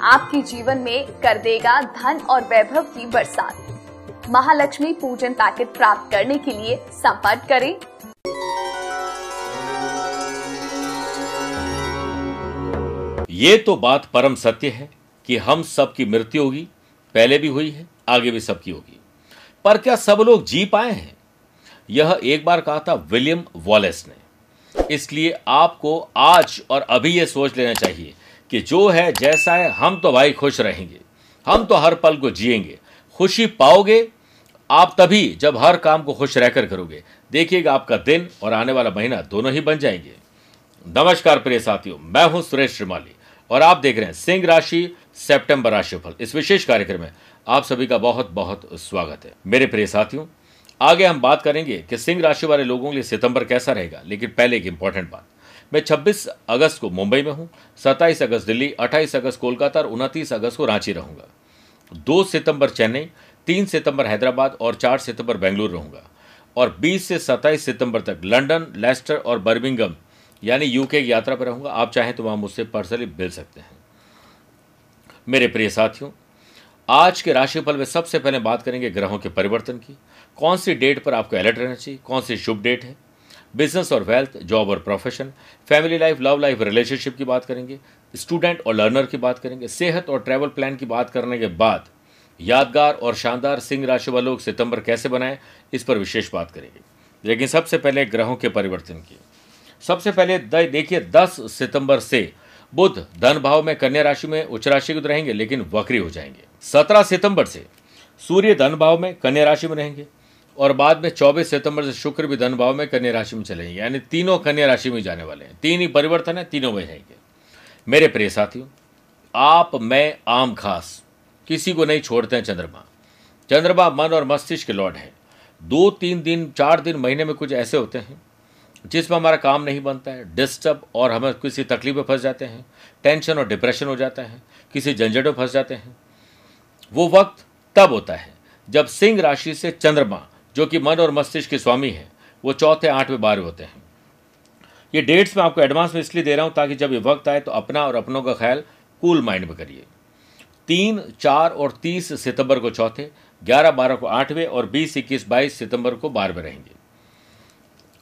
आपके जीवन में कर देगा धन और वैभव की बरसात। महालक्ष्मी पूजन पैकेट प्राप्त करने के लिए संपर्क करें। ये तो बात परम सत्य है कि हम सब की मृत्यु होगी, पहले भी हुई है, आगे भी सबकी होगी। पर क्या सब लोग जी पाए हैं? यह एक बार कहा था विलियम वॉलेस ने। इसलिए आपको आज और अभी यह सोच लेना चाहिए कि जो है जैसा है, हम तो भाई खुश रहेंगे। हम तो हर पल को जिएँगे। खुशी पाओगे, आप तभी जब हर काम को खुश रहकर करोगे। देखिएगा आपका दिन और आने वाला महीना दोनों ही बन जाएँगे। नमस्कार प्रिय साथियों, मैं हूँ सुरेश श्रीमाली और आप देख रहे हैं सिंह राशि, सितंबर राशिफल। इस विशेष कार्यक्रम में आप सभी का बहुत बहुत स्वागत है। मेरे प्रिय साथियों, आगे हम बात करेंगे कि सिंह राशि वाले लोगों के लिए सितंबर कैसा रहेगा, लेकिन पहले एक इंपॉर्टेंट बात। मैं 26 अगस्त को मुंबई में हूँ 27 अगस्त दिल्ली 28 अगस्त कोलकाता और उनतीस अगस्त को रांची रहूँगा। 2 सितंबर चेन्नई 3 सितंबर हैदराबाद और 4 सितंबर बेंगलुरु रहूँगा। और 20 से 27 सितंबर तक लंदन लेस्टर और बर्मिंगम, यानी यूके की यात्रा पर रहूँगा। आप चाहें तो वहाँ मुझसे पर्सनली मिल सकते हैं। मेरे प्रिय साथियों, आज के राशिफल में सबसे पहले बात करेंगे ग्रहों के परिवर्तन की। कौन सी डेट पर आपको अलर्ट रहना चाहिए? कौन सी शुभ डेट है? बिज़नेस और वेल्थ, जॉब और profession, family life, love life, relationship की बात करेंगे, स्टूडेंट और लर्नर की बात करेंगे, सेहत और ट्रैवल प्लान की बात करने के बाद यादगार और शानदार सिंह राशि वालों सितंबर कैसे बनाएँ, इस पर विशेष बात करेंगे। लेकिन सबसे पहले ग्रहों के परिवर्तन की। सबसे पहले देखिए 10 सितंबर से बुध धन भाव में कन्या राशि में उच्च राशि रहेंगे, लेकिन वक्री हो जाएँगे। 17 सितंबर से सूर्य धन भाव में कन्या राशि में रहेंगे। और बाद में 24 सितंबर से शुक्र भी धन भाव में कन्या राशि में चलेंगे। यानी तीनों कन्या राशि में जाने वाले हैं। तीन ही परिवर्तन है, तीनों में जाएँगे। मेरे प्रिय साथियों, आप, मैं, आम खास, किसी को नहीं छोड़ते हैं चंद्रमा। चंद्रमा मन और मस्तिष्क के लॉर्ड है। दो, तीन दिन, चार दिन, महीने में कुछ ऐसे होते हैं, जिसमें हमारा काम नहीं बनता है, डिस्टर्ब और हमें किसी तकलीफ़ में फंस जाते हैं, टेंशन और डिप्रेशन हो जाता है, किसी झंझट में फंस जाते हैं। वो वक्त तब होता है, जब सिंह राशि से चंद्रमा जो कि मन और मस्तिष्क के स्वामी हैं, वो चौथे, आठवें बारह होते हैं। ये डेट्स मैं आपको एडवांस में इसलिए दे रहा हूँ ताकि जब ये वक्त आए तो अपना और अपनों का ख्याल कूल माइंड में करिए। तीन, चार और तीस सितंबर को चौथे, ग्यारह, बारह को आठवें और बीस, इक्कीस, बाईस सितंबर को बारहवें रहेंगे।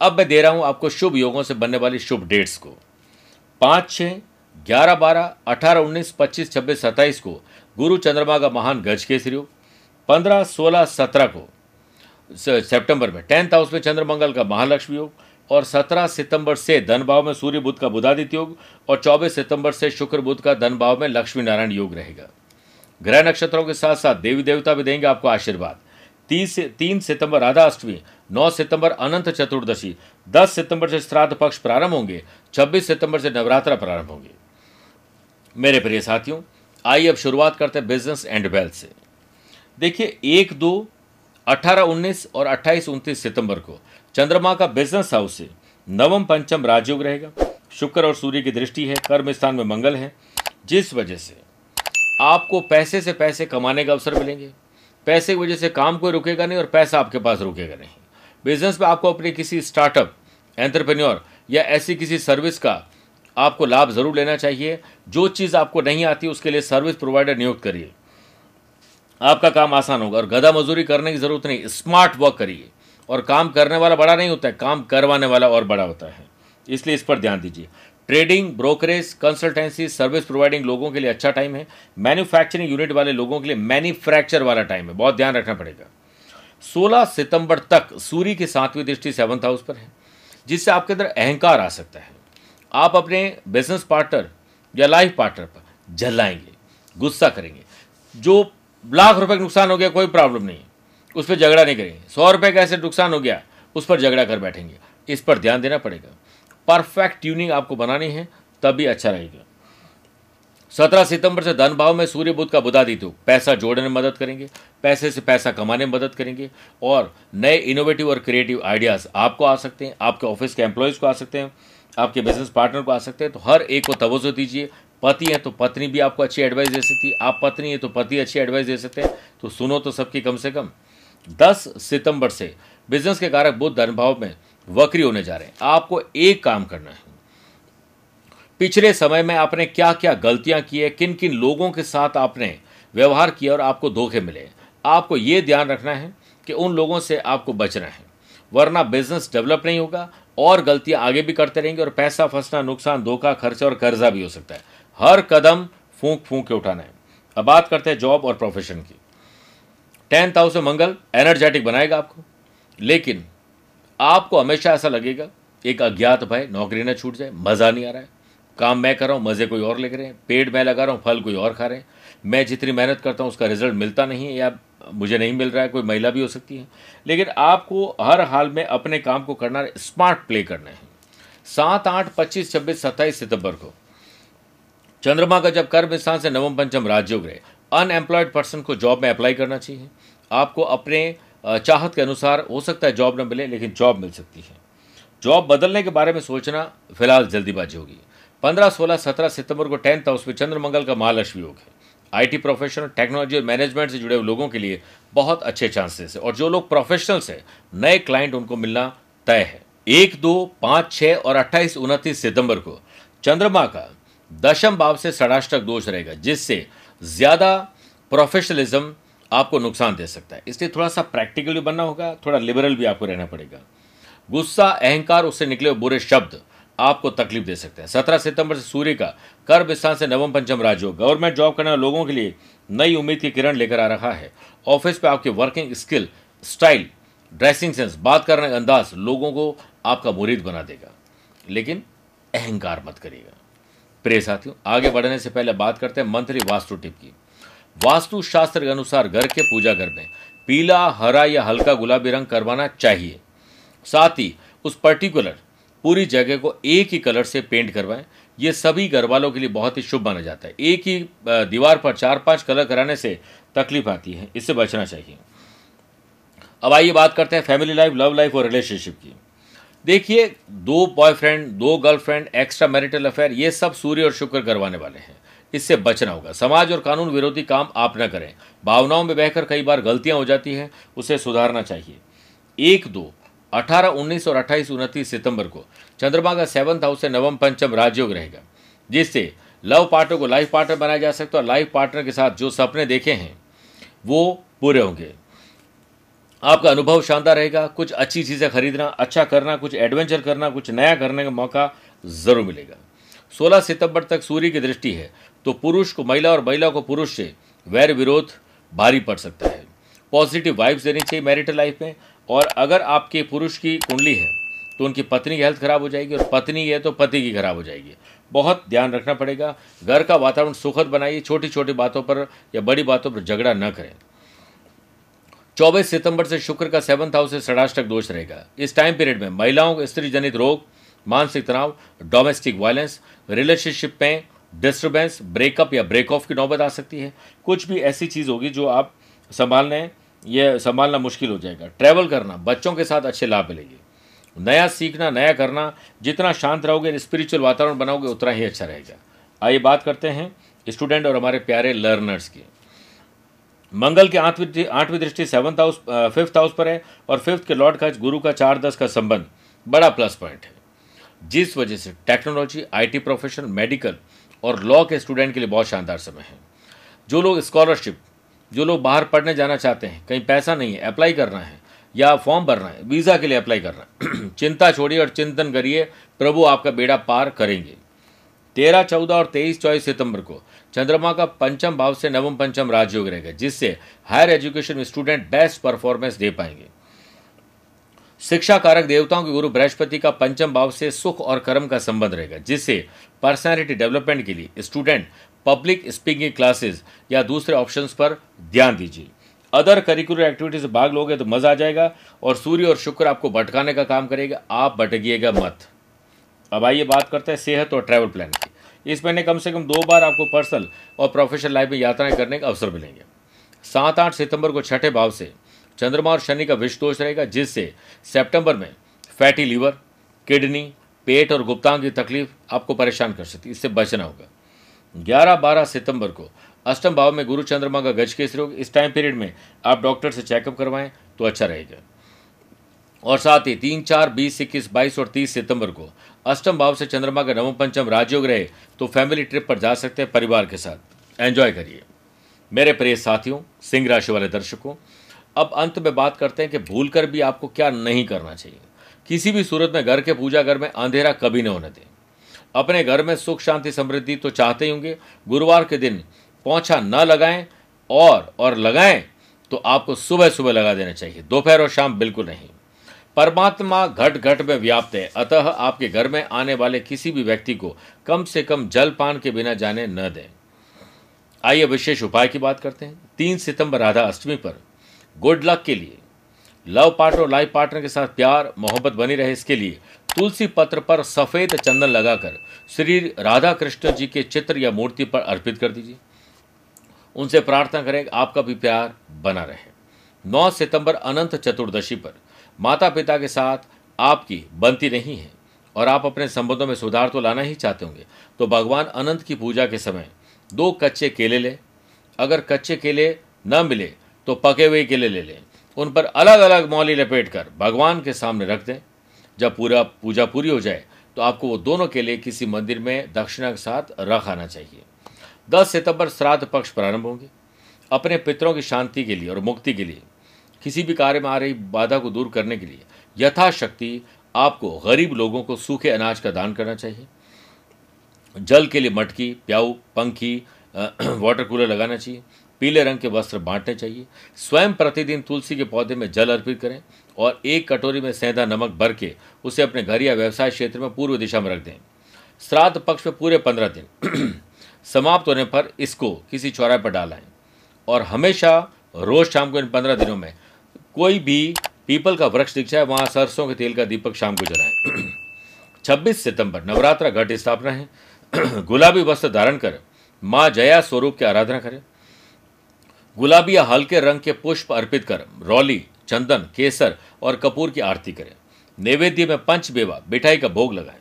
अब मैं दे रहा हूँ आपको शुभ योगों से बनने वाली शुभ डेट्स को। पाँच छः ग्यारह, बारह, अठारह, उन्नीस, पच्चीस, छब्बीस, सत्ताईस को गुरु चंद्रमा का महान गज केसरी योग पंद्रह, सोलह, सत्रह को सितंबर में, टेंथ हाउस में चंद्रमंगल का महालक्ष्मी योग और 17 सितंबर से धन भाव में सूर्य बुद्ध का बुधादित्य योग और 24 सितंबर से शुक्र बुद्ध का धन भाव में लक्ष्मी नारायण योग रहेगा। ग्रह नक्षत्रों के साथ साथ देवी देवता भी देंगे आपको आशीर्वाद। तीस, तीन सितंबर राधा अष्टमी, नौ सितंबर अनंत चतुर्दशी, दस सितंबर से श्राद्ध पक्ष प्रारंभ होंगे, छब्बीस सितंबर से नवरात्र प्रारंभ होंगे। मेरे प्रिय साथियों, आइए अब शुरुआत करते हैं बिज़नेस एंड वेल्थ से। देखिए, एक दो अठारह उन्नीस और अट्ठाईस उनतीस सितंबर को चंद्रमा का बिज़नेस हाउस से नवम पंचम राजयोग रहेगा। शुक्र और सूर्य की दृष्टि है, कर्म स्थान में मंगल है। जिस वजह से आपको पैसे से पैसे कमाने का अवसर मिलेंगे। पैसे की वजह से काम कोई रुकेगा नहीं और पैसा आपके पास रुकेगा नहीं। बिज़नेस में आपको अपने किसी स्टार्टअप एंटरप्रेन्योर या ऐसी किसी सर्विस का आपको लाभ ज़रूर लेना चाहिए। जो चीज़ आपको नहीं आती, उसके लिए सर्विस प्रोवाइडर नियुक्त करिए। आपका काम आसान होगा और गधा मजदूरी करने की ज़रूरत नहीं। स्मार्ट वर्क करिए। और काम करने वाला बड़ा नहीं होता है, काम करवाने वाला और बड़ा होता है। इसलिए इस पर ध्यान दीजिए। Trading brokerage consultancy service providing लोगों के लिए अच्छा टाइम है। मैन्युफैक्चरिंग यूनिट वाले लोगों के लिए मैन्युफैक्चर वाला टाइम है। बहुत ध्यान रखना पड़ेगा। 16 सितंबर तक सूर्य की सातवीं दृष्टि सेवंथ हाउस पर है, जिससे आपके अंदर अहंकार आ सकता है। आप अपने बिज़नेस पार्टनर या लाइफ पार्टनर पर जलाएँगे, गुस्सा करेंगे। जो लाख रुपए का नुकसान हो गया, कोई प्रॉब्लम नहीं। उस पर झगड़ा नहीं करेंगे। सौ रुपए का ऐसे नुकसान हो गया, उस पर झगड़ा कर बैठेंगे। इस पर ध्यान देना पड़ेगा। परफेक्ट ट्यूनिंग आपको बनानी है, तभी अच्छा रहेगा। सत्रह सितंबर से धन भाव में सूर्य बुद्ध का बुधादित्य पैसा जोड़ने में मदद करेंगे, पैसे से पैसा कमाने में मदद करेंगे और नए इनोवेटिव और क्रिएटिव आइडियाज़ आपको आ सकते हैं, आपके ऑफ़िस के एम्प्लॉयज़ को आ सकते हैं, आपके बिज़नेस पार्टनर को आ सकते हैं। तो हर एक को तवज्जो दीजिए पति है तो पत्नी भी आपको अच्छी एडवाइस दे सकती है। आप पत्नी है तो पति अच्छी एडवाइस दे सकते हैं। तो सुनो तो सबकी कम से कम। 10 सितंबर से बिज़नेस के कारक बुद्ध धन भाव में वक्री होने जा रहे हैं। आपको एक काम करना है। पिछले समय में आपने क्या क्या गलतियाँ की है किन किन लोगों के साथ आपने व्यवहार किया और आपको धोखे मिले आपको ये ध्यान रखना है कि उन लोगों से आपको बचना है, वरना बिज़नेस डेवलप नहीं होगा और गलतियाँ आगे भी करते रहेंगे और पैसा फंसना, नुकसान, धोखा, खर्चा और कर्जा भी हो सकता है। हर कदम फूंक फूंक के उठाना है। अब बात करते हैं जॉब और प्रोफेशन की। टेंथ हाउस में मंगल एनर्जेटिक बनाएगा आपको। लेकिन आपको हमेशा ऐसा लगेगा, एक अज्ञात भय नौकरी ना छूट जाए, मज़ा नहीं आ रहा है। काम मैं कर रहा हूँ, मज़े कोई और ले रहे हैं। पेड़ मैं लगा रहा हूँ, फल कोई और खा रहे हैं। मैं जितनी मेहनत करता हूँ, उसका रिज़ल्ट मिलता नहीं है या मुझे नहीं मिल रहा है, कोई महिला भी हो सकती है। लेकिन आपको हर हाल में अपने काम को करना स्मार्ट प्ले करना है। सात, आठ, पच्चीस, छब्बीस, सत्ताईस सितंबर को चंद्रमा का जब कर्म स्थान से नवम पंचम राजयोग रहे अनएम्प्लॉयड पर्सन को जॉब में अप्लाई करना चाहिए। आपको अपने चाहत के अनुसार हो सकता है जॉब न मिले, लेकिन जॉब मिल सकती है। जॉब बदलने के बारे में सोचना फ़िलहाल जल्दीबाजी होगी। पंद्रह, सोलह, सत्रह सितंबर को टेंथ हाउस में चंद्रमंगल का महालक्ष्मी योग है। आईटी प्रोफेशनल टेक्नोलॉजी और मैनेजमेंट से जुड़े हुए लोगों के लिए बहुत अच्छे चांसेस है। और जो लोग प्रोफेशनल्स हैं, नए क्लाइंट उनको मिलना तय है। एक, दो, पाँच छः और अट्ठाईस, उनतीस सितंबर को चंद्रमा का दशम भाव से षडाष्टक दोष रहेगा, जिससे ज़्यादा प्रोफेशनलिज्म आपको नुकसान दे सकता है। इसलिए थोड़ा सा प्रैक्टिकल भी बनना होगा, थोड़ा लिबरल भी आपको रहना पड़ेगा। गुस्सा, अहंकार, उससे निकले बुरे शब्द आपको तकलीफ़ दे सकते हैं। सत्रह सितंबर से सूर्य का कर्म स्थान से नवम पंचम राजयोग गवर्नमेंट जॉब करने वाले लोगों के लिए नई उम्मीद की किरण लेकर आ रहा है। ऑफ़िस पे आपकी working skill style dressing sense बात करने का अंदाज लोगों को आपका मुरीद बना देगा। लेकिन अहंकार मत करिएगा। प्रिय साथियों, आगे बढ़ने से पहले बात करते हैं मंत्री वास्तु टिप की। वास्तु शास्त्र के अनुसार घर के पूजा घर में पीला, हरा या हल्का गुलाबी रंग करवाना चाहिए। साथ ही उस पर्टिकुलर पूरी जगह को एक ही कलर से पेंट करवाएँ। ये सभी घर वालों के लिए बहुत ही शुभ माना जाता है। एक ही दीवार पर चार पाँच कलर कराने से तकलीफ़ आती है, इससे बचना चाहिए। अब आइए बात करते हैं फैमिली लाइफ लव लाइफ और रिलेशनशिप की। देखिए, दो बॉयफ्रेंड दो गर्लफ्रेंड एक्स्ट्रा मैरिटल अफेयर ये सब सूर्य और शुक्र करवाने वाले हैं। इससे बचना होगा। समाज और कानून विरोधी काम आप न करें। भावनाओं में बहकर कई बार गलतियाँ हो जाती हैं, उसे सुधारना चाहिए। एक दो, अठारह, उन्नीस और अट्ठाईस, उनतीस सितंबर को चंद्रमा का सेवंथ हाउस से नवम पंचम राजयोग रहेगा, जिससे लव पार्टनर को लाइफ पार्टनर बनाया जा सकता है और लाइफ पार्टनर के साथ जो सपने देखे हैं, वो पूरे होंगे। आपका अनुभव शानदार रहेगा। कुछ अच्छी चीज़ें खरीदना अच्छा करना, कुछ एडवेंचर करना, कुछ नया करने का मौका ज़रूर मिलेगा। 16 सितंबर तक सूर्य की दृष्टि है तो पुरुष को, महिला और महिला को पुरुष से वैर विरोध भारी पड़ सकता है। पॉजिटिव वाइब्स देनी चाहिए मैरिटल लाइफ में, और अगर आपके पुरुष की कुंडली है तो उनकी पत्नी की हेल्थ खराब हो जाएगी, और पत्नी है तो पति की खराब हो जाएगी। बहुत ध्यान रखना पड़ेगा। घर का वातावरण सुखद बनाइए छोटी छोटी बातों पर या बड़ी बातों पर झगड़ा न करें। चौबीस सितंबर से शुक्र का सेवंथ हाउस से षडाष्टक दोष रहेगा। इस टाइम पीरियड में महिलाओं को स्त्री जनित रोग, मानसिक तनाव डोमेस्टिक वायलेंस रिलेशनशिप में डिस्टर्बेंस ब्रेकअप या ब्रेक ऑफ़ की नौबत आ सकती है। कुछ भी ऐसी चीज़ होगी जो आप संभालने, ये संभालना मुश्किल हो जाएगा। ट्रैवल करना, बच्चों के साथ अच्छे लाभ मिलेंगे। नया सीखना, नया करना, जितना शांत रहोगे स्पिरिचुअल वातावरण बनाओगे, उतना ही अच्छा रहेगा। आइए बात करते हैं स्टूडेंट और हमारे प्यारे लर्नर्स की। मंगल के आठवीं आठवीं दृष्टि सेवंथ हाउस फिफ्थ हाउस पर है और फिफ्थ के लॉर्ड का गुरु का चार दस का संबंध बड़ा प्लस पॉइंट है। जिस वजह से टेक्नोलॉजी आईटी प्रोफेशन मेडिकल और लॉ के स्टूडेंट के लिए बहुत शानदार समय है। जो लोग स्कॉलरशिप जो लोग बाहर पढ़ने जाना चाहते हैं, कहीं पैसा नहीं है अप्लाई करना है या फॉर्म भरना है वीज़ा के लिए अप्लाई करना है, चिंता छोड़िए और चिंतन करिए, प्रभु आपका बेड़ा पार करेंगे। तेरह, चौदह और तेईस, चौबीस सितंबर को चंद्रमा का पंचम भाव से नवम पंचम राजयोग रहेगा, जिससे हायर एजुकेशन में स्टूडेंट बेस्ट परफॉर्मेंस दे पाएँगे। शिक्षा कारक देवताओं के गुरु बृहस्पति का पंचम भाव से सुख और कर्म का संबंध रहेगा, जिससे पर्सनैलिटी डेवलपमेंट के लिए स्टूडेंट पब्लिक स्पीकिंग क्लासेस या दूसरे ऑप्शंस पर ध्यान दीजिए। अदर करिकुलर एक्टिविटीज़ में भाग लोगे तो मज़ा आ जाएगा और सूर्य और शुक्र आपको भटकाने का काम करेगा, आप भटकिएगा मत। अब आइए बात करते हैं सेहत और ट्रैवल प्लान की। इस महीने कम से कम दो बार आपको पर्सनल और प्रोफेशनल लाइफ में यात्राएँ करने का अवसर मिलेंगे। सात आठ सितंबर को छठे भाव से चंद्रमा और शनि का विष दोष रहेगा, जिससे सितंबर में फैटी लीवर किडनी पेट और गुप्तांग की तकलीफ़ आपको परेशान कर सकती है। इससे बचना होगा। ग्यारह बारह सितंबर को अष्टम भाव में गुरु चंद्रमा का गज केसरी होगा। इस टाइम पीरियड में आप डॉक्टर से चेकअप करवाएँ तो अच्छा रहेगा। और साथ ही तीन, चार, बीस, इक्कीस, बाईस और तीस सितंबर को अष्टम भाव से चंद्रमा का नवम पंचम राजयोग रहे तो फैमिली ट्रिप पर जा सकते हैं परिवार के साथ। एंजॉय करिए। मेरे प्रिय साथियों, सिंह राशि वाले दर्शकों, अब अंत में बात करते हैं कि भूल कर भी आपको क्या नहीं करना चाहिए। किसी भी सूरत में घर के पूजा घर में अंधेरा कभी न होने दें। अपने घर में सुख, शांति, समृद्धि तो चाहते ही होंगे। गुरुवार के दिन पौछा न लगाएँ और और लगाएँ तो आपको सुबह सुबह लगा देना चाहिए। दोपहर और शाम बिल्कुल नहीं। परमात्मा घट घट में व्याप्त है। अतः आपके घर में आने वाले किसी भी व्यक्ति को कम से कम जल पान के बिना जाने न दें। आइए विशेष उपाय की बात करते हैं। तीन सितंबर राधा अष्टमी पर गुड लक के लिए, लव पार्टनर और लाइफ पार्टनर के साथ प्यार, मोहब्बत बनी रहे इसके लिए तुलसी पत्र पर सफ़ेद चंदन लगाकर श्री राधा कृष्ण जी के चित्र या मूर्ति पर अर्पित कर दीजिए। उनसे प्रार्थना करें आपका भी प्यार बना रहे। 9 सितंबर अनंत चतुर्दशी पर माता पिता के साथ आपकी बनती नहीं है और आप अपने संबंधों में सुधार तो लाना ही चाहते होंगे। तो भगवान अनंत की पूजा के समय दो कच्चे केले लें। अगर कच्चे केले न मिले तो पके हुए केले ले लें। उन पर अलग अलग मौली लपेट कर भगवान के सामने रख दें। जब पूरा पूजा पूरी हो जाए तो आपको वो दोनों केले किसी मंदिर में दक्षिणा के साथ रख आना चाहिए। दस सितंबर श्राद्ध पक्ष प्रारंभ होंगे। अपने पितरों की शांति के लिए और मुक्ति के लिए किसी भी कार्य में आ रही बाधा को दूर करने के लिए यथाशक्ति आपको गरीब लोगों को सूखे अनाज का दान करना चाहिए। जल के लिए मटकी, प्याऊ, पंखी वाटर कूलर लगाना चाहिए। पीले रंग के वस्त्र बांटने चाहिए। स्वयं प्रतिदिन तुलसी के पौधे में जल अर्पित करें और एक कटोरी में सेंधा नमक भर के उसे अपने घर या व्यवसाय क्षेत्र में पूर्व दिशा में रख दें। श्राद्ध पक्ष में पूरे पंद्रह दिन समाप्त होने पर इसको किसी चौराहे पर डालाएँ और हमेशा रोज शाम को इन पंद्रह दिनों में कोई भी पीपल का वृक्ष दिख जाए, वहाँ सरसों के तेल का दीपक शाम को जलाएँ। छब्बीस सितंबर, नवरात्र घट स्थापना है। गुलाबी वस्त्र धारण कर। माँ जया स्वरूप की आराधना करें। गुलाबी या हल्के रंग के पुष्प अर्पित कर। रौली, चंदन, केसर और कपूर की आरती करें। नैवेद्य में पंच बेवा, मिठाई का भोग लगाएँ।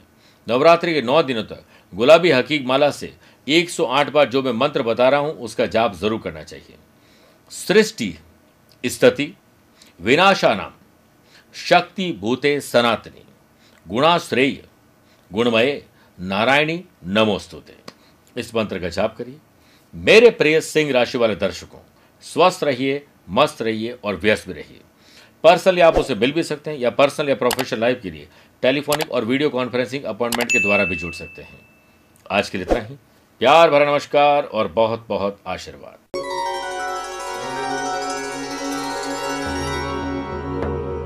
नवरात्रि के नौ दिनों तक गुलाबी हकीक माला से 108 बार जो मैं मंत्र बता रहा हूँ, उसका जाप ज़रूर करना चाहिए। सृष्टि स्थिति विनाशा नाम शक्ति भूते सनातनी। गुणाश्रेय। गुणमय नारायणी नमोस्तुते। इस मंत्र का जाप करिए। मेरे प्रिय सिंह राशि वाले दर्शकों, स्वस्थ रहिए, मस्त रहिए और व्यस्त भी रहिए। पर्सनली आप उसे मिल भी सकते हैं या पर्सनल या प्रोफेशनल लाइफ के लिए टेलीफोनिक और वीडियो कॉन्फ्रेंसिंग अपॉइंटमेंट के द्वारा भी जुड़ सकते हैं। आज के लिए इतना ही। प्यार भरा नमस्कार और बहुत बहुत आशीर्वाद।